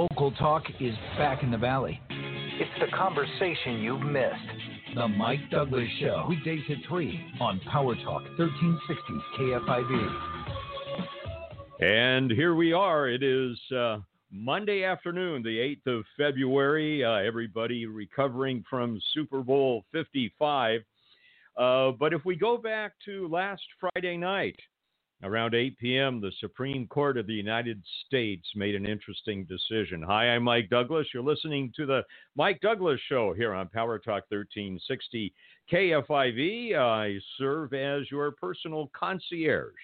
Local talk is back in the valley. It's the conversation you've missed. The Mike Douglass Show. Weekdays at 3 on Power Talk 1360 KFIV. And here we are. It is uh, Monday afternoon, the 8th of February. Uh, everybody recovering from Super Bowl 55. Uh, but if we go back to last Friday night, Around 8 p.m., the Supreme Court of the United States made an interesting decision. Hi, I'm Mike Douglass. You're listening to the Mike Douglass Show here on Power Talk 1360 KFIV. I serve as your personal concierge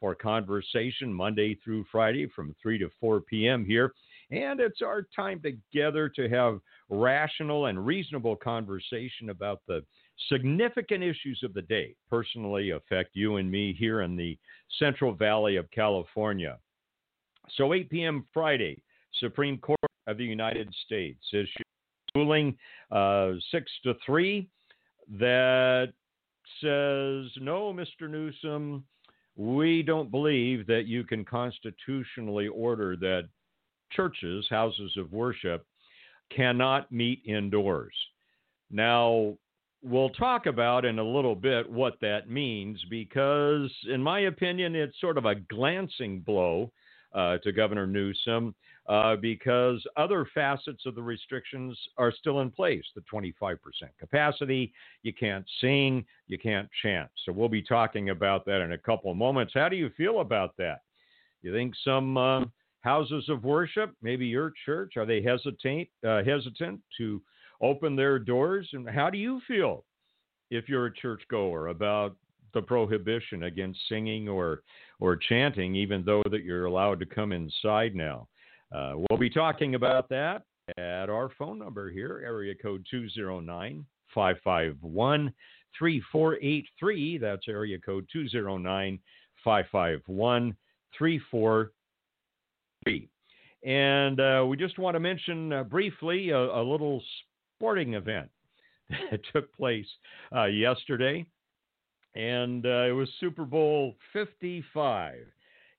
for conversation Monday through Friday from 3 to 4 p.m. here. And it's our time together to have rational and reasonable conversation about the significant issues of the day personally affect you and me here in the Central Valley of California. So, 8 p.m. Friday, Supreme Court of the United States issued ruling uh, 6 to 3 that says, no, Mr. Newsom, we don't believe that you can constitutionally order that churches, houses of worship, cannot meet indoors. Now, we'll talk about in a little bit what that means because, in my opinion, it's sort of a glancing blow uh, to Governor Newsom uh, because other facets of the restrictions are still in place. The 25% capacity, you can't sing, you can't chant. So we'll be talking about that in a couple of moments. How do you feel about that? You think some uh, houses of worship, maybe your church, are they hesitant uh, hesitant to open their doors? And how do you feel if you're a churchgoer about the prohibition against singing or or chanting, even though that you're allowed to come inside now? Uh, we'll be talking about that at our phone number here, area code 209 551 3483. That's area code 209 551 3483. And uh, we just want to mention uh, briefly a, a, little sporting event that took place uh, yesterday. And uh, it was Super Bowl 55.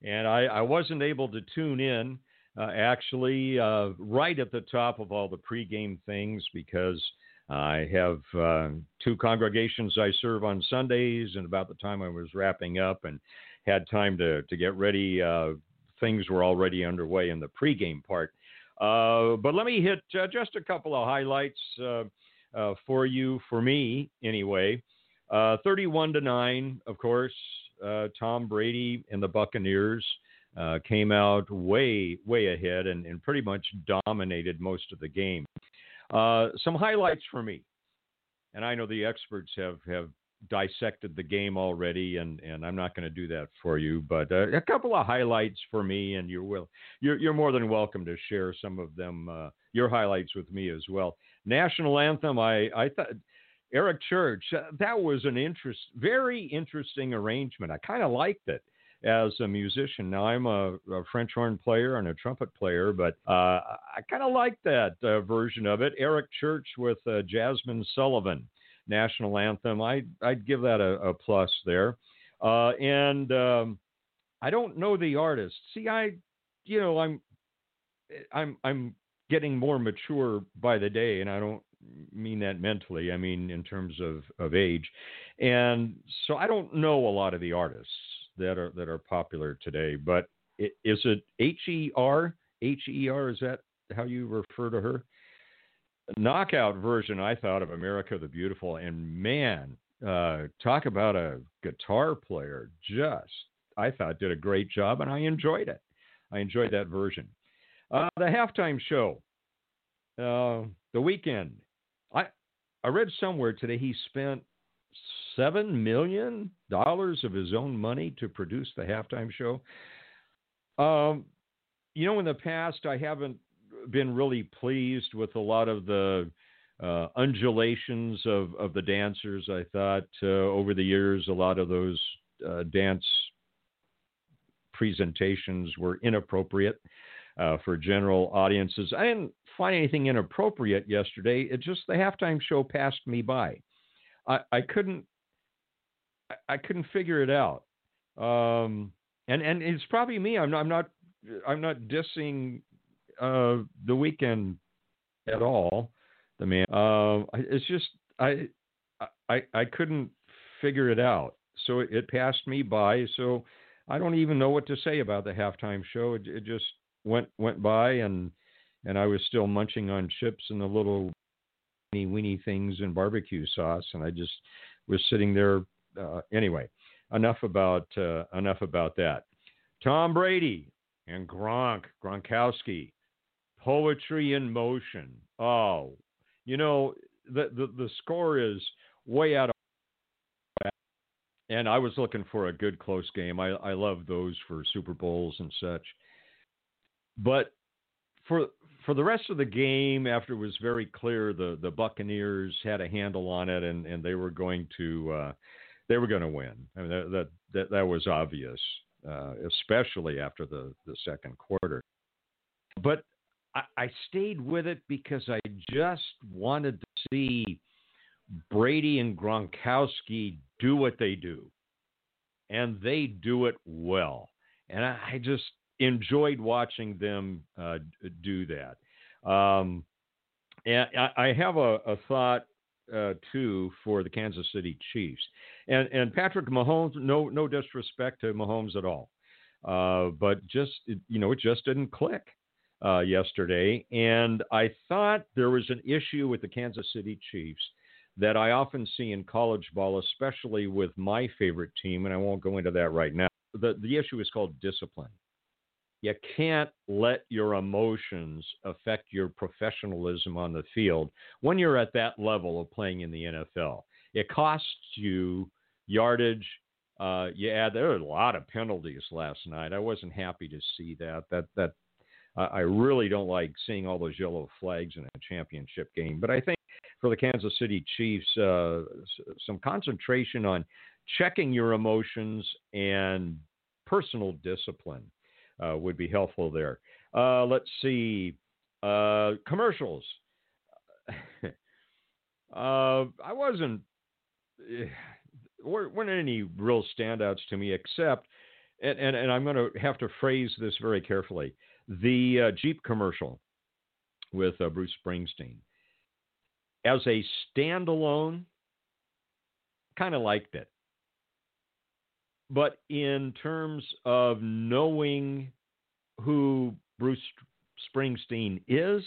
And I, I wasn't able to tune in uh, actually uh, right at the top of all the pregame things because I have uh, two congregations I serve on Sundays, and about the time I was wrapping up and had time to, to get ready, uh, things were already underway in the pregame part. Uh, but let me hit uh, just a couple of highlights for you, for me anyway. 31 to 9, of course, Tom Brady and the Buccaneers uh, came out way, way ahead and, and, pretty much dominated most of the game. Uh, some highlights for me, and I know the experts have, have dissected the game already, and, and I'm not going to do that for you, but uh, a couple of highlights for me, and you're, will, you're, you're more than welcome to share some of them, uh, your highlights with me as well. National anthem, I, I thought. Eric Church, uh, that was an interest, very interesting arrangement. I kind of liked it as a musician. Now I'm a, a, French horn player and a trumpet player, but uh, I kind of like that uh, version of it. Eric Church with uh, Jazmine Sullivan, national anthem. I I'd give that a, a plus there. Uh, and um, I don't know the artist. See, I, you know, I'm I'm I'm getting more mature by the day, and I don't mean that mentally. I mean in terms of, of age. And so I don't know a lot of the artists that are that are popular today. But is it H E R H E R? Is that how you refer to her? Knockout version, I thought of America the Beautiful, and man, uh, talk about a guitar player. Just I thought did a great job, and I enjoyed it. I enjoyed that version. Uh, the halftime show, uh, the Weeknd. I I read somewhere today he spent seven million dollars of his own money to produce the halftime show. Um, you know, in the past, I haven't been really pleased with a lot of the uh, undulations of, of the dancers. I thought uh, over the years, a lot of those uh, dance presentations were inappropriate uh, for general audiences. I didn't find anything inappropriate yesterday. It just the halftime show passed me by. I, I couldn't I couldn't figure it out. Um, and and it's probably me. I'm not I'm not I'm not dissing uh, the Weeknd at all. The man, uh, it's just I, I, I couldn't figure it out. So it, passed me by. So I don't even know what to say about the halftime show. It, it just went went by, and and I was still munching on chips and the little weeny weeny things and barbecue sauce, and I just was sitting there. Uh, anyway, enough about uh, enough about that. Tom Brady and Gronk Gronkowski, poetry in motion. Oh, you know the the, the score is way out of. And I was looking for a good close game. I, I love those for Super Bowls and such. But for for the rest of the game, after it was very clear the, the Buccaneers had a handle on it and, and they were going to uh, they were going to win. I mean that that that, that was obvious, uh, especially after the, the second quarter. But I, I stayed with it because I just wanted to see Brady and Gronkowski do what they do, and they do it well. And I, I just enjoyed watching them uh, do that. Um, and I, I have a, a thought uh, too for the Kansas City Chiefs. And and Patrick Mahomes, no no disrespect to Mahomes at all, uh, but just you know it just didn't click uh, yesterday. And I thought there was an issue with the Kansas City Chiefs that I often see in college ball, especially with my favorite team, and I won't go into that right now. The the issue is called discipline. You can't let your emotions affect your professionalism on the field when you're at that level of playing in the NFL. It costs you yardage. Uh, add there were a lot of penalties last night. I wasn't happy to see that. That that uh, I really don't like seeing all those yellow flags in a championship game. But I think for the Kansas City Chiefs, uh, some concentration on checking your emotions and personal discipline uh, would be helpful there. Uh, let's see. Uh, commercials. Uh, I wasn't. Eh, weren't any real standouts to me, except, and, and, and I'm going to have to phrase this very carefully the uh, Jeep commercial with uh, Bruce Springsteen. As a standalone, kind of liked it. But in terms of knowing who Bruce Springsteen is,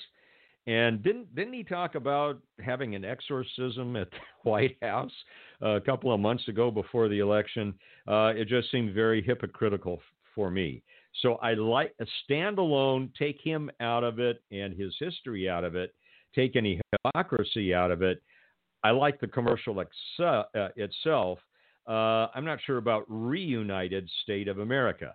and didn't didn't he talk about having an exorcism at the White House a couple of months ago before the election? Uh, it just seemed very hypocritical for me. So I like a standalone. Take him out of it and his history out of it. Take any hypocrisy out of it. I like the commercial uh, itself uh, I'm not sure about reunited state of America.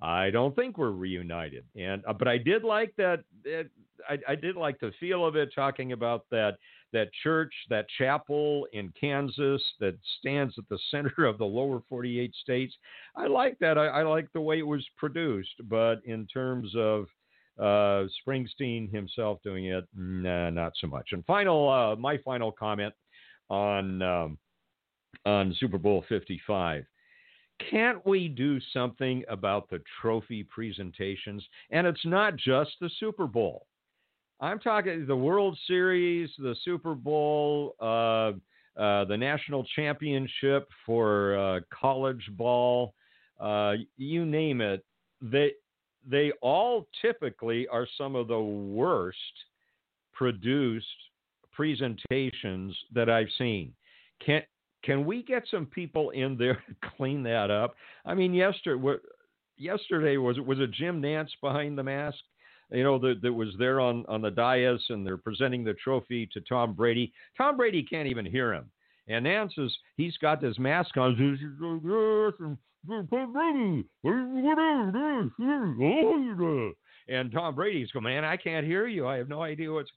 I don't think we're reunited, and uh, but I did like that. It, I, I, did like the feel of it, talking about that that church, that chapel in Kansas that stands at the center of the lower 48 states. I like that. I, I like the way it was produced, but in terms of uh, Springsteen himself doing it, nah, not so much. And final, uh, my final comment on. Um, on Super Bowl 55. Can't we do something about the trophy presentations? And it's not just the Super Bowl. I'm talking the World Series, the Super Bowl, uh, uh, the national championship for uh, college ball, uh, you name it. They they all typically are some of the worst produced presentations that I've seen. Can can we get some people in there to clean that up? I mean, yesterday, yesterday was was it Jim Nantz behind the mask? You know, that, that was there on, on the dais and they're presenting the trophy to Tom Brady. Tom Brady can't even hear him. And Nantz is, he's got this mask on. And Tom Brady's going, man, I can't hear you. I have no idea what's.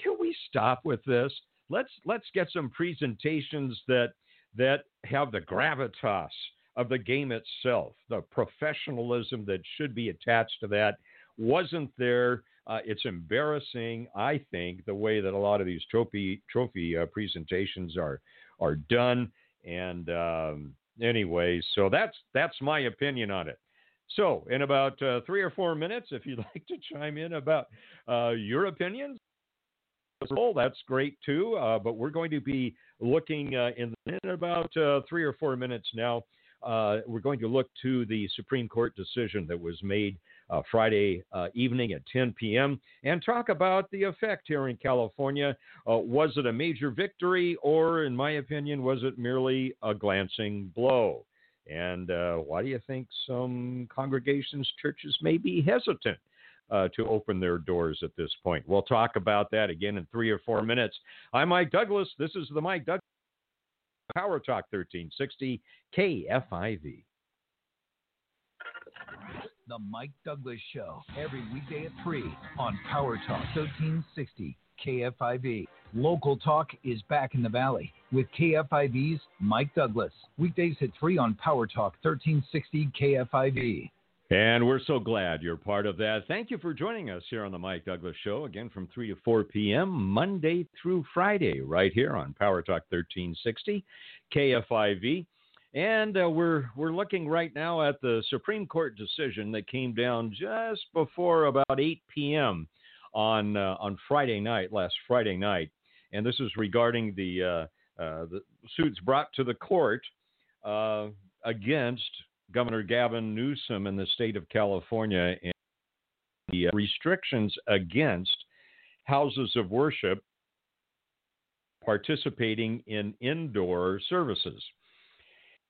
Can we stop with this? Let's let's get some presentations that that have the gravitas of the game itself, the professionalism that should be attached to that wasn't there. Uh, it's embarrassing, I think, the way that a lot of these trophy trophy uh, presentations are are done. And um, anyway, so that's that's my opinion on it. So, in about uh, three or four minutes, if you'd like to chime in about uh, your opinions, that's great too. Uh, but we're going to be looking uh, in, in, about uh, three or four minutes now. Uh, we're going to look to the Supreme Court decision that was made uh, Friday uh, evening at 10 p.m. and talk about the effect here in California. was it a major victory, or, in my opinion, was it merely a glancing blow? And why do you think some congregations, churches may be hesitant uh, to open their doors at this point. We'll talk about that again in three or four minutes. I'm Mike Douglass. This is the Mike Douglass Power Talk 1360 KFIV. The Mike Douglass Show, every weekday at 3 on Power Talk 1360 KFIV. Local talk is back in the Valley with KFIV's Mike Douglass. Weekdays at 3 on Power Talk 1360 KFIV. And we're so glad you're part of that. Thank you for joining us here on the Mike Douglass Show, again from 3 to 4 p.m., Monday through Friday, right here on Power Talk 1360, KFIV. And uh, we're, we're looking right now at the Supreme Court decision that came down just before about 8 p.m. on, uh, on Friday night, last Friday night. And this is regarding the, uh, uh the suits brought to the court uh, against Governor Gavin Newsom in the state of California and the restrictions against houses of worship participating in indoor services.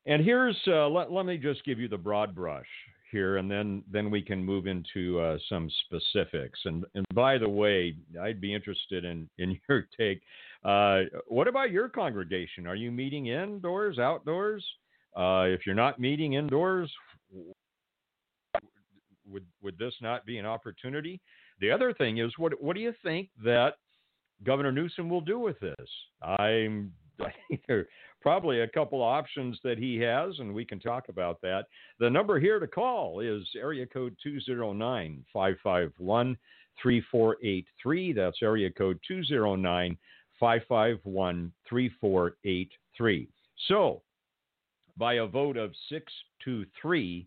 And here's uh, let, let me just give you the broad brush here, and then then we can move into uh, some specifics. And and by the way, I'd be interested in in your take. Uh, what about your congregation? Are you meeting indoors, outdoors? Uh, if you're not meeting indoors, would would this not be an opportunity? The other thing is, what what do you think that Governor Newsom will do with this? I'm probably a couple options that he has, and we can talk about that. The number here to call is area code 209 551 3483. That's area code 209 551 3483. So, by a vote of six to three.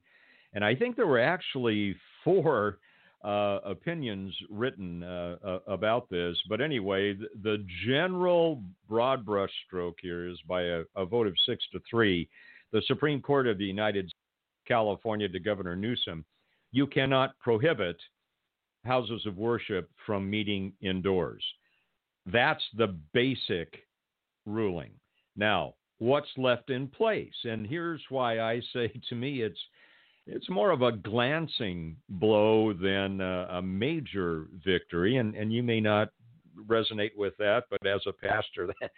And I think there were actually four uh, opinions written uh, uh, about this. But anyway, the, the, general broad brush stroke here is by a, a, vote of six to three. The Supreme Court of the United States, California to Governor Newsom, you cannot prohibit houses of worship from meeting indoors. That's the basic ruling. Now, what's left in place. And here's why I say to me it's it's more of a glancing blow than a, a major victory. And, and you may not resonate with that, but as a pastor, that's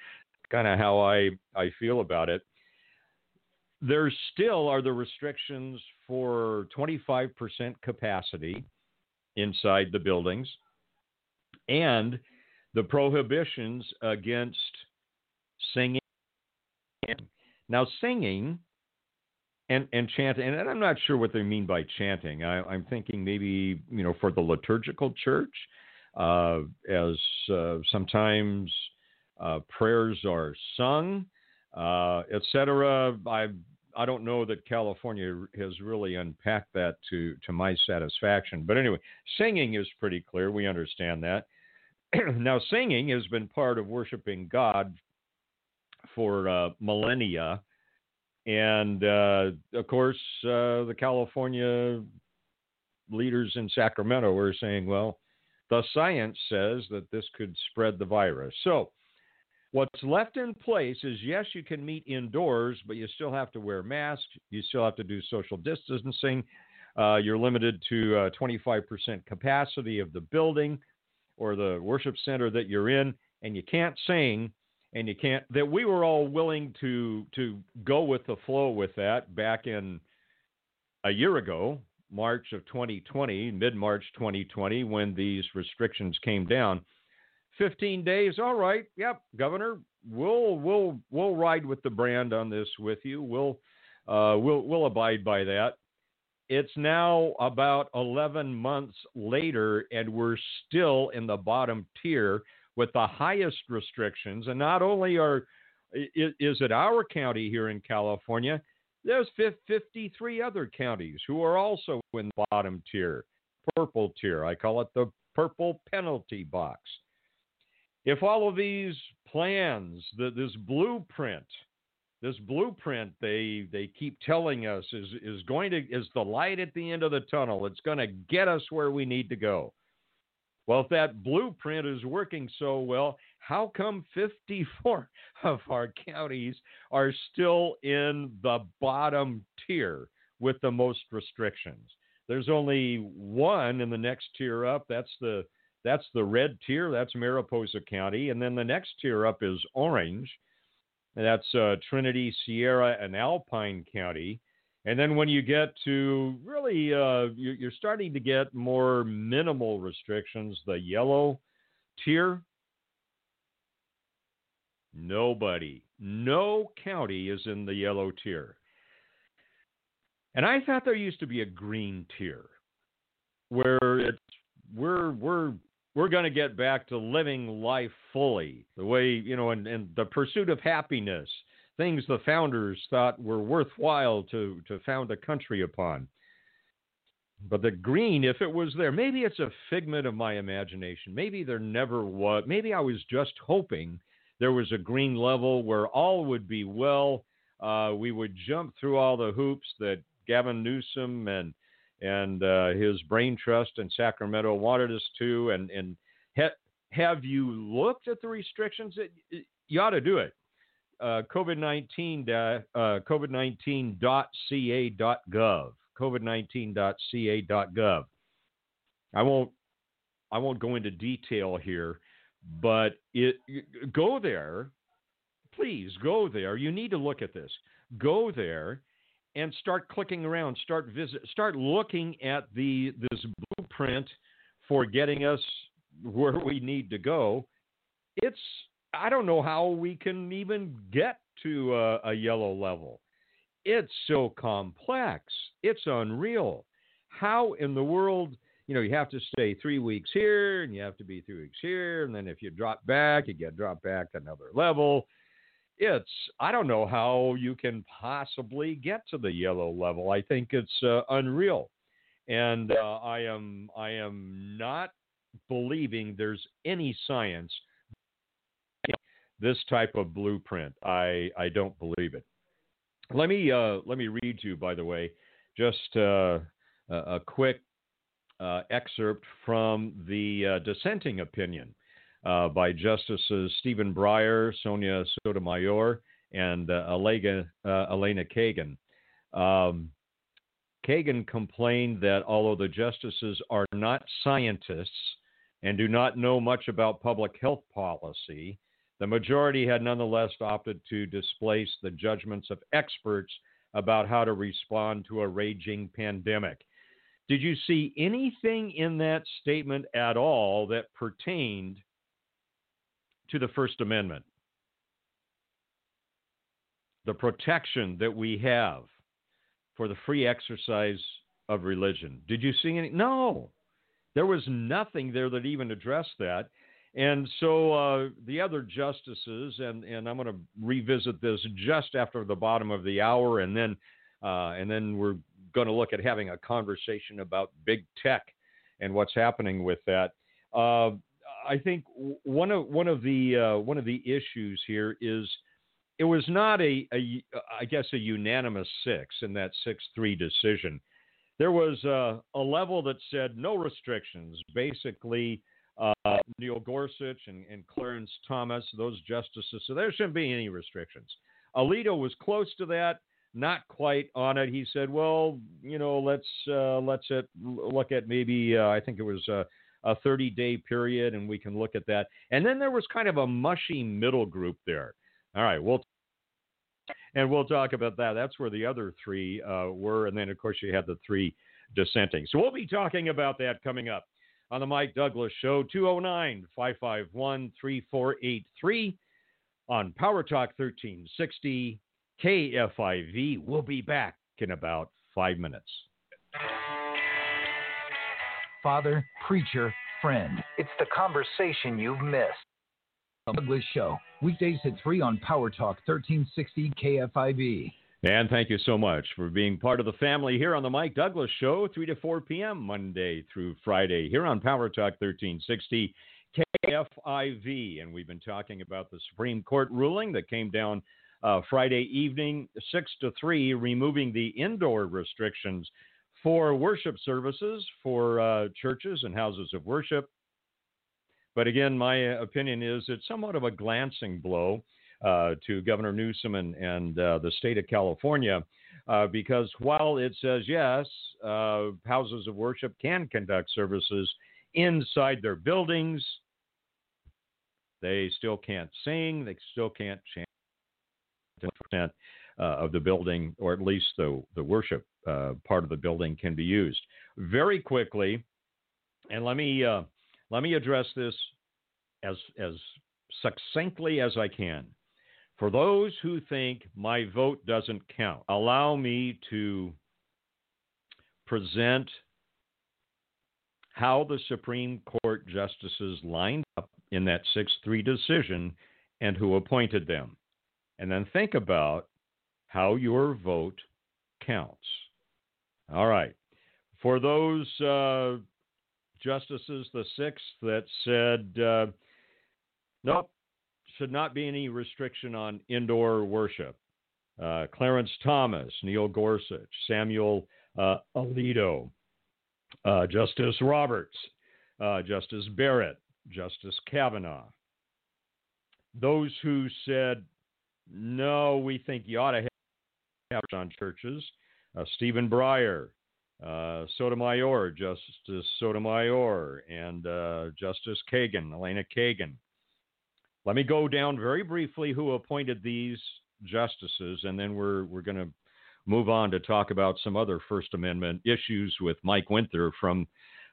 kind of how I, I feel about it. There still are the restrictions for 25% capacity inside the buildings and the prohibitions against singing now, singing and, and chanting, and I'm not sure what they mean by chanting. I, am thinking maybe, you know, for the liturgical church, uh, as uh, sometimes uh, prayers are sung, uh, etc. I I don't know that California has really unpacked that to to my satisfaction. But anyway, singing is pretty clear. We understand that. now, singing has been part of worshiping God for uh, millennia. And uh, of course, uh, the California leaders in Sacramento were saying, well, the science says that this could spread the virus. So, what's left in place is yes, you can meet indoors, but you still have to wear masks. You still have to do social distancing. Uh, you're limited to uh, 25% capacity of the building or the worship center that you're in, and you can't sing and you can't that we were all willing to to go with the flow with that back in a year ago march of 2020 mid-march 2020 when these restrictions came down. 15 days all right yep governor we'll we'll we'll ride with the brand on this with you. We'll uh, we'll we'll abide by that. It's now about 11 months later and we're still in the bottom tier with the highest restrictions. And not only are is it our county here in California, There's 53 other counties who are also in the bottom tier, purple tier. I call it the purple penalty box. If all of these plans, the, this blueprint, this blueprint they they keep telling us is is going to is the light at the end of the tunnel. It's going to get us where we need to go. Well, if that blueprint is working so well, how come 54 of our counties are still in the bottom tier with the most restrictions? There's only one in the next tier up. That's the that's the red tier. That's Mariposa County, and then the next tier up is orange. That's uh, Trinity, Sierra, and Alpine County. And then when you get to really, uh, you're starting to get more minimal restrictions. The yellow tier, nobody, no county is in the yellow tier. And I thought there used to be a green tier where it's we're we're we're going to get back to living life fully, the way you know, and, and the pursuit of happiness things the founders thought were worthwhile to, to found a country upon. But the green, if it was there, maybe it's a figment of my imagination. Maybe there never was. Maybe I was just hoping there was a green level where all would be well. Uh, we would jump through all the hoops that Gavin Newsom and and uh, his brain trust in Sacramento wanted us to. And and ha- have you looked at the restrictions? It, you ought to do it uh, COVID-19 uh, COVID-19.ca.gov. COVID-19.ca.gov. I won't I won't go into detail here, but it go there. Please go there. You need to look at this. Go there and start clicking around. Start visit. Start looking at the this blueprint for getting us where we need to go. It's I don't know how we can even get to a, a yellow level. It's so complex. It's unreal. How in the world, you know, you have to stay three weeks here and you have to be three weeks here. And then if you drop back, you get dropped back another level. It's, I don't know how you can possibly get to the yellow level. I think it's uh, unreal. And uh, I am, I am not believing there's any science this type of blueprint. I, I don't believe it. Let me uh, let me read you, by the way, just uh, a quick uh, excerpt from the uh, dissenting opinion uh, by Justices Stephen Breyer, Sonia Sotomayor, and uh, Elena, Elena Kagan. Um, Kagan complained that although the justices are not scientists and do not know much about public health policy, the majority had nonetheless opted to displace the judgments of experts about how to respond to a raging pandemic. Did you see anything in that statement at all that pertained to the First Amendment? The protection that we have for the free exercise of religion. Did you see any? No. There was nothing there that even addressed that. And so uh, the other justices, and, and I'm going to revisit this just after the bottom of the hour, and then uh, and then we're going to look at having a conversation about big tech and what's happening with that. Uh, I think one of one of the uh, one of the issues here is it was not a, a I guess a unanimous six in that six three decision. There was a, a level that said no restrictions, basically uh, Neil Gorsuch and, and, Clarence Thomas, those justices. So there shouldn't be any restrictions. Alito was close to that, not quite on it. He said, "Well, you know, let's uh, let's look at maybe uh, I think it was a, a 30 day period, and we can look at that." And then there was kind of a mushy middle group there. All right, we'll and we'll talk about that. That's where the other three uh, were, and then of course you had the three dissenting. So we'll be talking about that coming up on the Mike Douglass Show, 209 551 3483 on Power Talk 1360 KFIV. We'll be back in about five minutes. Father, preacher, friend. It's the conversation you've missed. The Douglass Show, weekdays at 3 on Power Talk 1360 KFIV. And thank you so much for being part of the family here on the Mike Douglass Show, 3 to 4 p.m. Monday through Friday here on Power Talk 1360 KFIV. And we've been talking about the Supreme Court ruling that came down uh, Friday evening, 6 to 3, removing the indoor restrictions for worship services for uh, churches and houses of worship. But again, my opinion is it's somewhat of a glancing blow to Governor Newsom and, and uh, the state of California. Uh, because while it says yes, uh, houses of worship can conduct services inside their buildings, they still can't sing, they still can't chant 10% uh, of the building, or at least the, the worship uh, part of the building can be used. Very quickly, and let me, let me address this as, as succinctly as I can. For those who think my vote doesn't count, allow me to present how the Supreme Court justices lined up in that 6 3 decision and who appointed them. And then think about how your vote counts. All right. For those uh, justices, the six that said, uh, nope, should not be any restriction on indoor worship. Uh, Clarence Thomas, Neil Gorsuch, Samuel uh, Alito, uh, Justice Roberts, uh, Justice Barrett, Justice Kavanaugh. Those who said, no, we think you ought to have on churches, uh, Stephen Breyer, uh, Sotomayor, Justice Sotomayor, and Justice Kagan, Elena Kagan. Let me go down very briefly who appointed these justices, and then we're we're going to move on to talk about some other First Amendment issues with Mike Winther from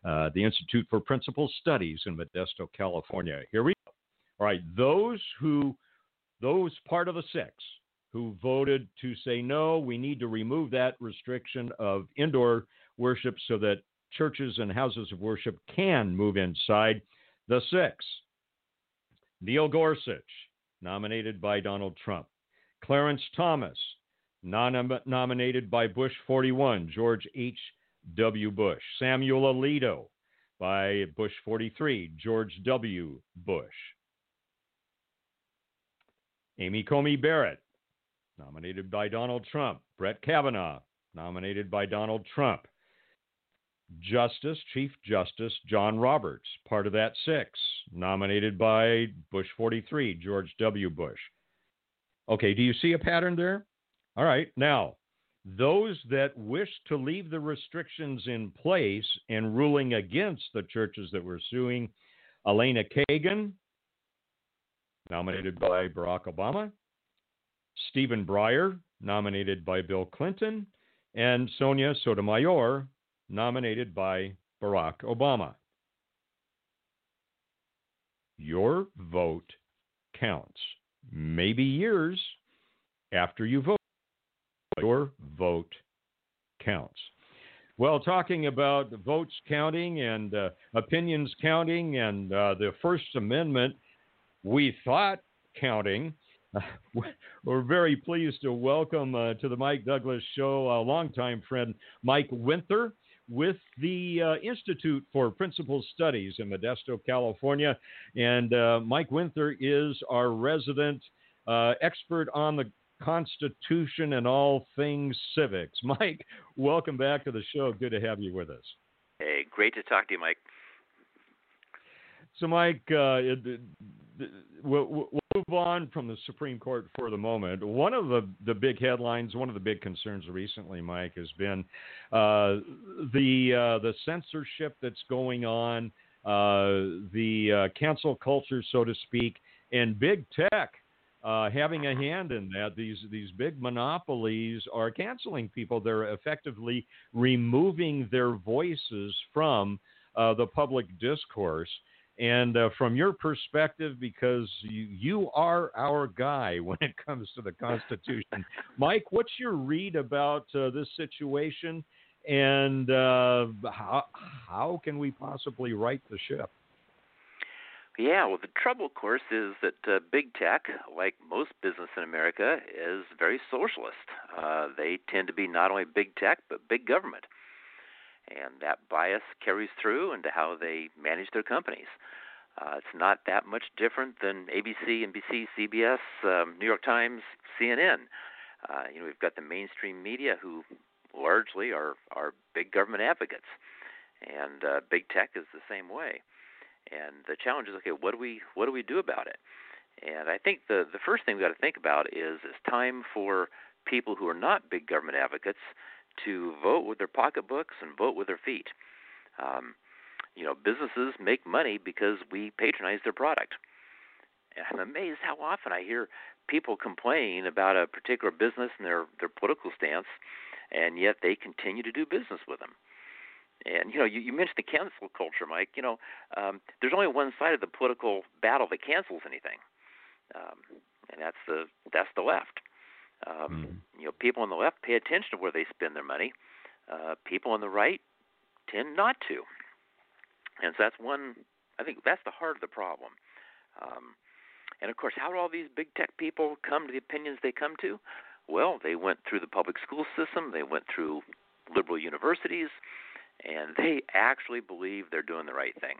uh, the Institute for Principle Studies in Modesto, California. Here we go. All right, those who those part of the six who voted to say no, we need to remove that restriction of indoor worship so that churches and houses of worship can move inside. The six Neil Gorsuch, nominated by Donald Trump. Clarence Thomas, nominated by Bush 41, George H.W. Bush. Samuel Alito, by Bush 43, George W. Bush. Amy Coney Barrett, nominated by Donald Trump. Brett Kavanaugh, nominated by Donald Trump. Justice, Chief Justice John Roberts, part of that six, nominated by Bush 43, George W. Bush. Okay, do you see a pattern there? All right, now, those that wish to leave the restrictions in place and ruling against the churches that were suing, Elena Kagan, nominated by Barack Obama, Stephen Breyer, nominated by Bill Clinton, and Sonia Sotomayor, nominated by Barack Obama. Your vote counts. Maybe years after you vote, your vote counts. Well, talking about votes counting and uh, opinions counting and uh, the First Amendment, we thought counting. We're very pleased to welcome uh, to the Mike Douglass Show a longtime friend, Mike Winther with the uh, Institute for Principle Studies in Modesto, California. And uh, Mike Winther is our resident uh, expert on the Constitution and all things civics. Mike, welcome back to the show. Good to have you with us. Hey, great to talk to you, Mike. So, Mike, uh, it, we'll, we'll, move on from the Supreme Court for the moment. One of the, the big headlines, one of the big concerns recently, Mike, has been uh, the uh, the censorship that's going on, uh, the uh, cancel culture, so to speak, and big tech. Uh, having a hand in that, these these big monopolies are canceling people. They're effectively removing their voices from uh, the public discourse. And uh, from your perspective, because you, you are our guy when it comes to the Constitution, Mike, what's your read about uh, this situation, and uh, how, how can we possibly right the ship? Yeah, well, the trouble, of course, is that uh, big tech, like most business in America, is very socialist. Uh, they tend to be not only big tech, but big government. And that bias carries through into how they manage their companies. Uh, it's not that much different than ABC, NBC, CBS, um, New York Times, CNN. Uh, you know, we've got the mainstream media who largely are are big government advocates, and uh, big tech is the same way. And the challenge is, okay, what do we what do we do about it? And I think the the first thing we got to think about is it's time for people who are not big government advocates to vote with their pocketbooks and vote with their feet. Um, you know, businesses make money because we patronize their product. And I'm amazed how often I hear people complain about a particular business and their their political stance, and yet they continue to do business with them. And you know, you, you mentioned the cancel culture, Mike. You know, um, there's only one side of the political battle that cancels anything, um, and that's the that's the left. Um, mm. You know, people on the left pay attention to where they spend their money. Uh, people on the right tend not to, and so that's one. I think that's the heart of the problem. Um, and of course, how do all these big tech people come to the opinions they come to? Well, they went through the public school system. They went through liberal universities and they actually believe they're doing the right thing.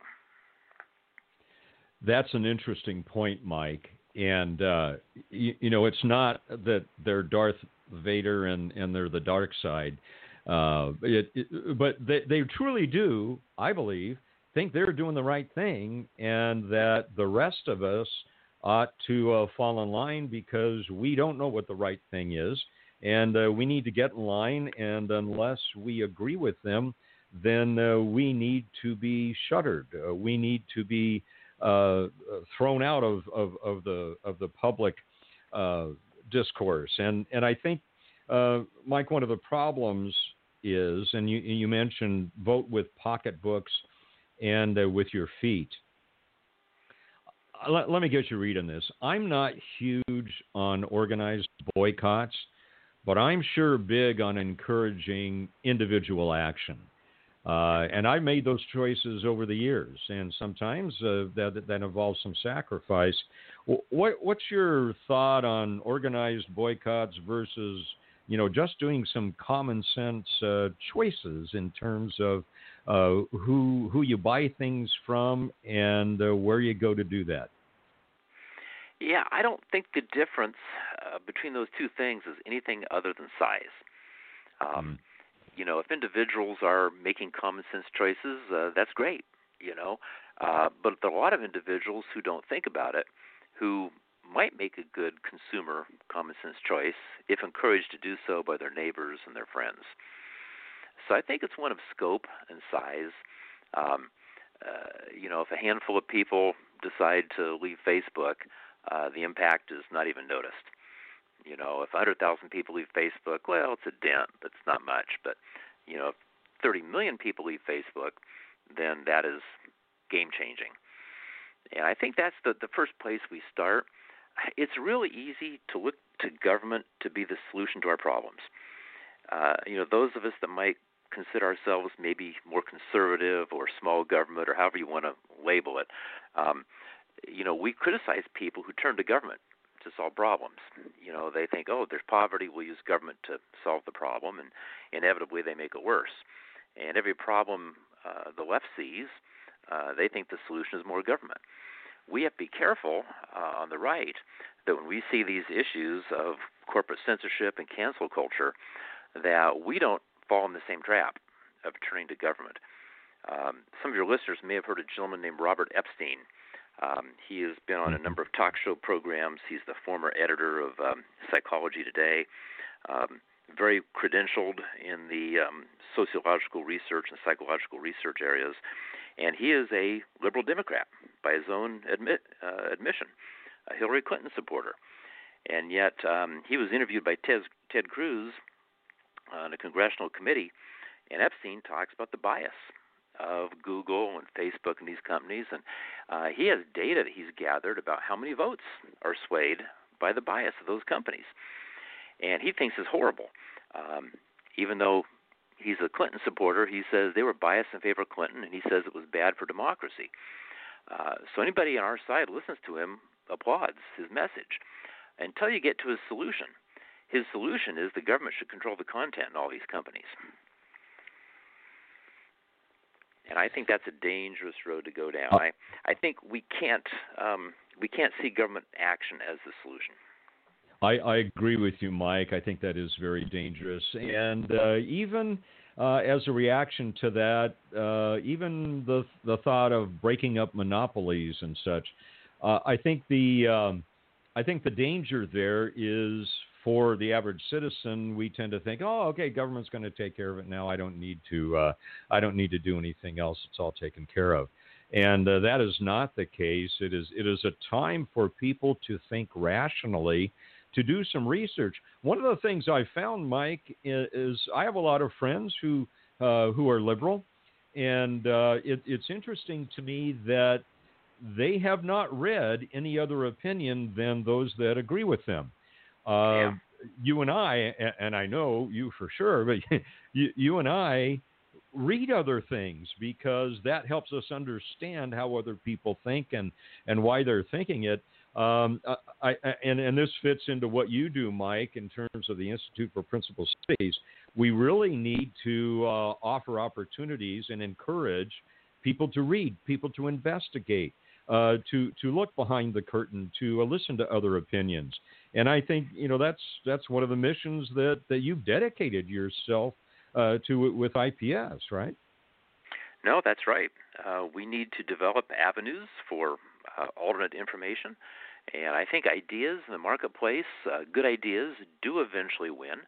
That's an interesting point, Mike. And uh, you, you, know, it's not that they're Darth Vader and, and they're the dark side, uh, it, it, but they, they truly do, I believe, think they're doing the right thing, and that the rest of us ought to uh, fall in line because we don't know what the right thing is, and uh, we need to get in line. And unless we agree with them, then uh, we need to be shuttered. Uh, we need to be uh, thrown out of, of, of, the of the public uh, discourse. And and I think, uh, Mike, one of the problems is, and you you mentioned vote with pocketbooks and uh, with your feet. Let, let me get your read on this. I'm not huge on organized boycotts, but I'm sure big on encouraging individual action. Uh, and I've made those choices over the years, and sometimes uh, that that involves some sacrifice. What what's your thought on organized boycotts versus you know just doing some common sense uh, choices in terms of uh, who who you buy things from and uh, where you go to do that? Yeah, I don't think the difference uh, between those two things is anything other than size. Um, mm you know, if individuals are making common sense choices, uh, that's great. You know, uh, but there are a lot of individuals who don't think about it, who might make a good consumer common sense choice if encouraged to do so by their neighbors and their friends. So I think it's one of scope and size. Um, uh, you know, if a handful of people decide to leave Facebook, uh, the impact is not even noticed. You know, if 100,000 people leave Facebook, well, it's a dent, it's not much. But you know, if 30 million people leave Facebook, then that is game changing. And I think that's the the first place we start. It's really easy to look to government to be the solution to our problems. Uh, you know, those of us that might consider ourselves maybe more conservative or small government or however you want to label it, um, you know, we criticize people who turn to government to solve problems. You know, they think, oh, there's poverty, we'll use government to solve the problem, and inevitably they make it worse. And every problem uh, the left sees, uh, they think the solution is more government. We have to be careful uh, on the right that when we see these issues of corporate censorship and cancel culture, that we don't fall in the same trap of turning to government. Um, some of your listeners may have heard a gentleman named Robert Epstein um, he has been on a number of talk show programs. He's the former editor of um, Psychology Today, um, very credentialed in the um, sociological research and psychological research areas, and he is a liberal Democrat by his own admit, uh, admission, a Hillary Clinton supporter. And yet, um, he was interviewed by Ted, Ted Cruz on a congressional committee, and Epstein talks about the bias of Google and Facebook and these companies, and uh, he has data that he's gathered about how many votes are swayed by the bias of those companies, and he thinks it's horrible. Um, even though he's a Clinton supporter, he says they were biased in favor of Clinton, and he says it was bad for democracy. Uh, so anybody on our side listens to him, applauds his message, until you get to his solution. His solution is the government should control the content in all these companies. And I think that's a dangerous road to go down. Uh, I I think we can't um, we can't see government action as the solution. I, I agree with you, Mike. I think that is very dangerous. And uh, even uh, as a reaction to that, uh, even the the thought of breaking up monopolies and such, uh, I think the um, I think the danger there is for the average citizen. We tend to think, oh, okay, government's going to take care of it now. I don't need to uh, I don't need to do anything else. It's all taken care of. And uh, that is not the case. It is it is a time for people to think rationally to do some research. One of the things I found, Mike, is I have a lot of friends who uh, who are liberal, and uh, it, it's interesting to me that they have not read any other opinion than those that agree with them. Uh, yeah. You and I, and I know you for sure, but you, you and I read other things because that helps us understand how other people think and, and why they're thinking it. Um, I, I, and, and this fits into what you do, Mike, in terms of the Institute for Principle Studies. We really need to uh, offer opportunities and encourage people to read, people to investigate, uh, to to look behind the curtain, to uh, listen to other opinions. And I think you know that's that's one of the missions that that you've dedicated yourself uh, to with IPS, right? No, that's right. Uh, we need to develop avenues for uh, alternate information and I think ideas in the marketplace, uh, good ideas, do eventually win.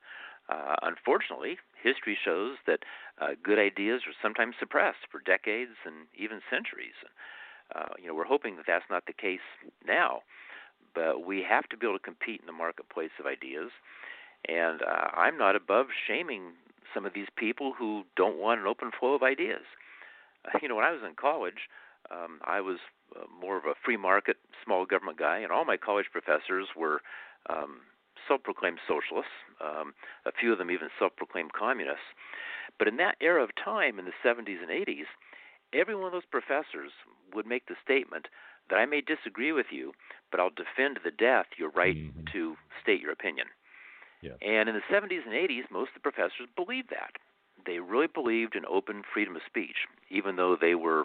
Uh, unfortunately, history shows that uh, good ideas are sometimes suppressed for decades and even centuries. Uh, you know, we're hoping that that's not the case now, but we have to be able to compete in the marketplace of ideas. And uh, I'm not above shaming some of these people who don't want an open flow of ideas. Uh, you know, when I was in college, um, I was uh, more of a free market, small government guy, and all my college professors were um, self-proclaimed socialists. Um, a few of them even self-proclaimed communists. But in that era of time, in the 70s and 80s, every one of those professors would make the statement that I may disagree with you, but I'll defend to the death your right mm-hmm. to state your opinion. Yeah. And in the 70s and 80s, most of the professors believed that. They really believed in open freedom of speech, even though they were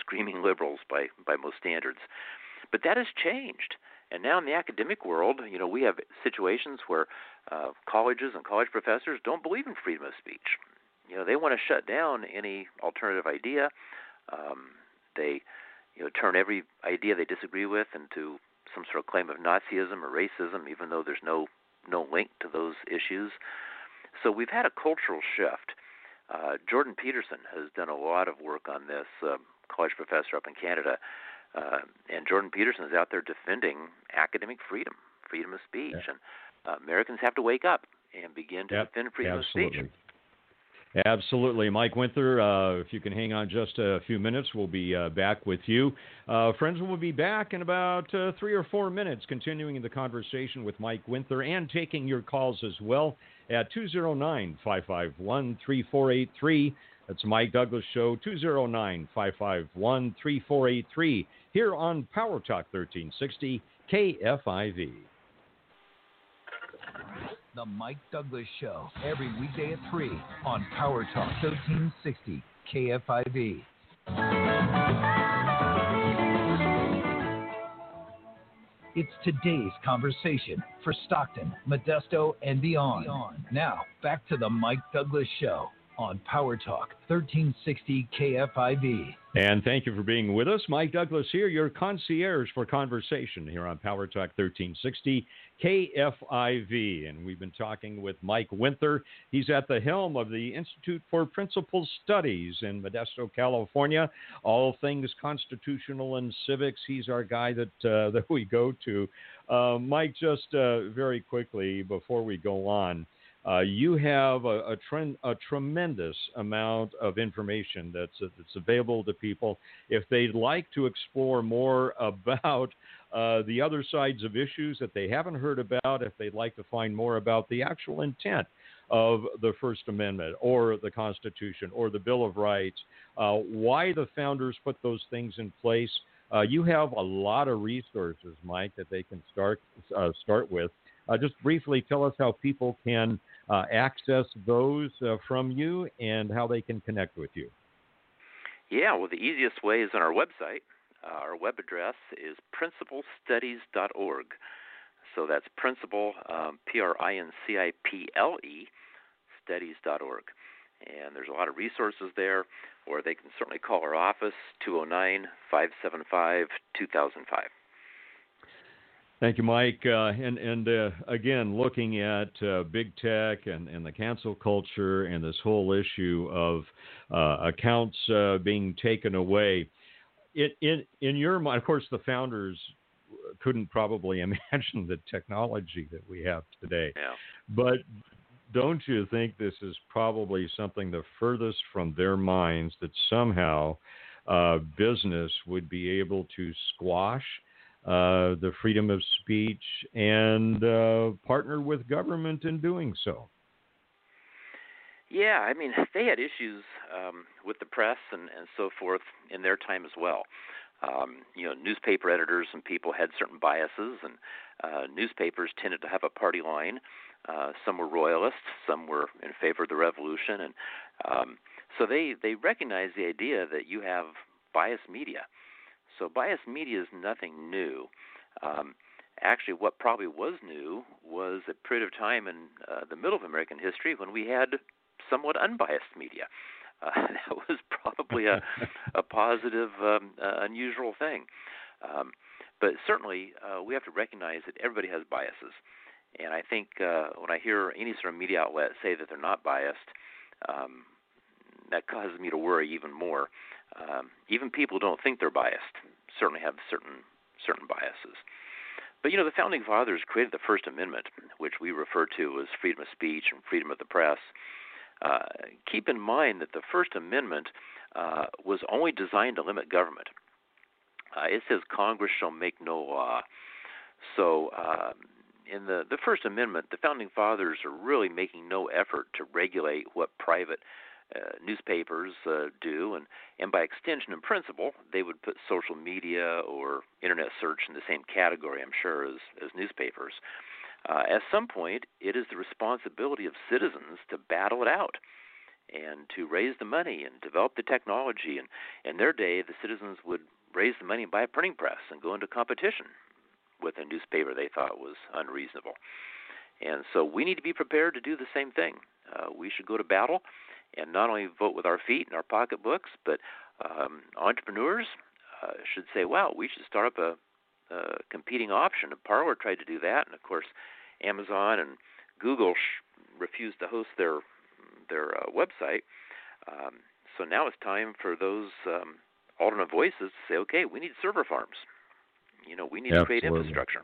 screaming liberals by by most standards. But that has changed. And now in the academic world, you know, we have situations where uh, colleges and college professors don't believe in freedom of speech. You know, they want to shut down any alternative idea. Um, they, you know, turn every idea they disagree with into some sort of claim of Nazism or racism, even though there's no no link to those issues. So we've had a cultural shift. Uh, Jordan Peterson has done a lot of work on this. Uh, college professor up in Canada, uh, and Jordan Peterson is out there defending academic freedom, freedom of speech, yeah. and uh, Americans have to wake up and begin to yep. defend freedom of speech. Absolutely. Mike Winther, uh, if you can hang on just a few minutes, we'll be uh, back with you. Uh, friends, we'll be back in about uh, three or four minutes, continuing the conversation with Mike Winther and taking your calls as well at 209 551 3483. That's Mike Douglass Show, 209 551 3483, here on Power Talk 1360 KFIV. The Mike Douglass Show, every weekday at 3 on Power Talk 1360 KFIV. It's today's conversation for Stockton, Modesto, and beyond. Now, back to the Mike Douglass Show on Power Talk 1360 KFIV. And thank you for being with us. Mike Douglass here, your concierge for conversation here on Power Talk 1360 KFIV. And we've been talking with Mike Winther. He's at the helm of the Institute for Principle Studies in Modesto, California. All things constitutional and civics. He's our guy that, uh, that we go to. Uh, Mike, just uh, very quickly before we go on, uh, you have a, a, trend, a, tremendous amount of information that's, that's available to people. If they'd like to explore more about uh, the other sides of issues that they haven't heard about, if they'd like to find more about the actual intent of the First Amendment or the Constitution or the Bill of Rights, uh, why the founders put those things in place, Uh, you have a lot of resources, Mike, that they can start start with. Uh, just briefly, tell us how people can uh, access those uh, from you and how they can connect with you. Yeah, well, the easiest way is on our website. Uh, our web address is principlestudies.org. So that's principle, um, P R I N C I P L E, studies.org. And there's a lot of resources there, or they can certainly call our office, 209 575 2005. Thank you, Mike. Uh, and and uh, again, looking at uh, big tech and, and the cancel culture and this whole issue of uh, accounts uh, being taken away. In, in in your mind, of course, the founders couldn't probably imagine the technology that we have today. Yeah. But don't you think this is probably something the furthest from their minds that somehow uh, business would be able to squash uh, the freedom of speech and uh, partner with government in doing so? Yeah, I mean, they had issues um, with the press and, and so forth in their time as well. Um, you know, newspaper editors and people had certain biases, and uh, newspapers tended to have a party line. Uh, some were royalists, some were in favor of the revolution, and um, so they they recognized the idea that you have biased media. So biased media is nothing new. Um, actually, what probably was new was a period of time in uh, the middle of American history when we had somewhat unbiased media. Uh, that was probably a, a positive, um, uh, unusual thing. Um, but certainly, uh, we have to recognize that everybody has biases. And I think uh, when I hear any sort of media outlet say that they're not biased, um, that causes me to worry even more. Um, even people who don't think they're biased certainly have certain certain biases. But you know, the founding fathers created the First Amendment, which we refer to as freedom of speech and freedom of the press. Uh, keep in mind that the First Amendment uh, was only designed to limit government. Uh, it says Congress shall make no law. So, um, in the, the First Amendment, the founding fathers are really making no effort to regulate what private uh, newspapers uh, do, and, and by extension and principle, they would put social media or internet search in the same category, I'm sure, as, as newspapers. Uh, at some point, it is the responsibility of citizens to battle it out and to raise the money and develop the technology. And in their day, the citizens would raise the money and buy a printing press and go into competition with a newspaper they thought was unreasonable. And so we need to be prepared to do the same thing. Uh, we should go to battle and not only vote with our feet and our pocketbooks, but um, entrepreneurs uh, should say, "Wow, we should start up a, a competing option." And Parler tried to do that, and of course, Amazon and Google sh- refused to host their their uh, website. Um, so now it's time for those um, alternate voices to say, "Okay, we need server farms. You know, we need Absolutely. to create infrastructure."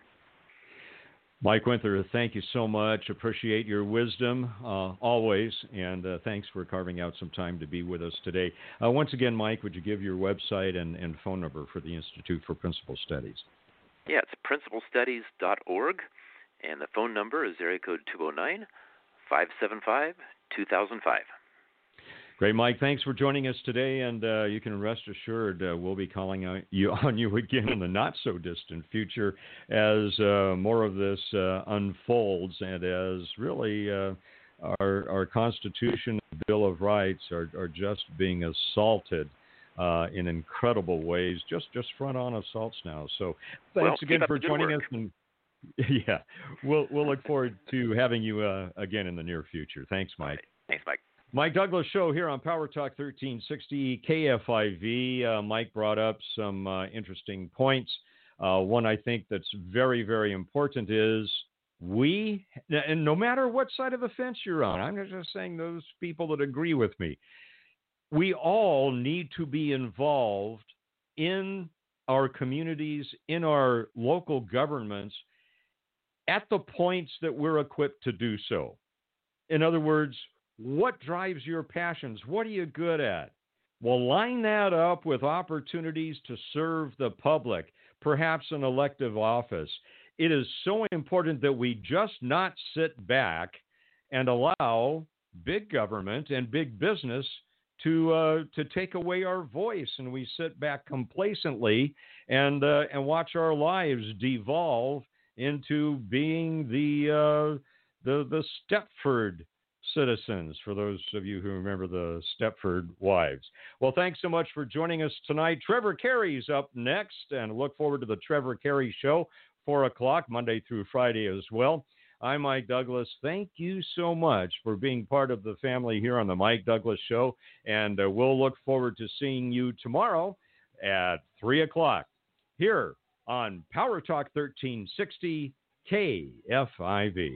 Mike Winther, thank you so much. Appreciate your wisdom uh, always, and uh, thanks for carving out some time to be with us today. Uh, once again, Mike, would you give your website and, and phone number for the Institute for Principle Studies? Yeah, it's principlestudies.org, and the phone number is area code 209 575 2005. Great, Mike. Thanks for joining us today, and uh, you can rest assured uh, we'll be calling on you, on you again in the not so distant future as uh, more of this uh, unfolds and as really uh, our, our Constitution and Bill of Rights are, are just being assaulted. Uh, in incredible ways, just just front on assaults now. So thanks well, again for joining work. us. And, yeah, we'll we'll look forward to having you again in the near future. Thanks, Mike. Thanks, Mike. Mike Douglass show here on Power Talk 1360 KFIV. Uh, Mike brought up some uh, interesting points. Uh, one I think that's very, very important is we, and no matter what side of the fence you're on, I'm just saying those people that agree with me, we all need to be involved in our communities, in our local governments at the points that we're equipped to do so. In other words, what drives your passions? What are you good at? Well, line that up with opportunities to serve the public, perhaps an elective office. It is so important that we just not sit back and allow big government and big business to uh, to take away our voice, and we sit back complacently and uh, and watch our lives devolve into being the uh, the the Stepford citizens. For those of you who remember the Stepford wives. Well, thanks so much for joining us tonight. Trevor Carey's up next, and look forward to the Trevor Carey Show, four o'clock Monday through Friday as well. I'm Mike Douglass. Thank you so much for being part of the family here on the Mike Douglass Show. And uh, we'll look forward to seeing you tomorrow at 3 o'clock here on Power Talk 1360 KFIV.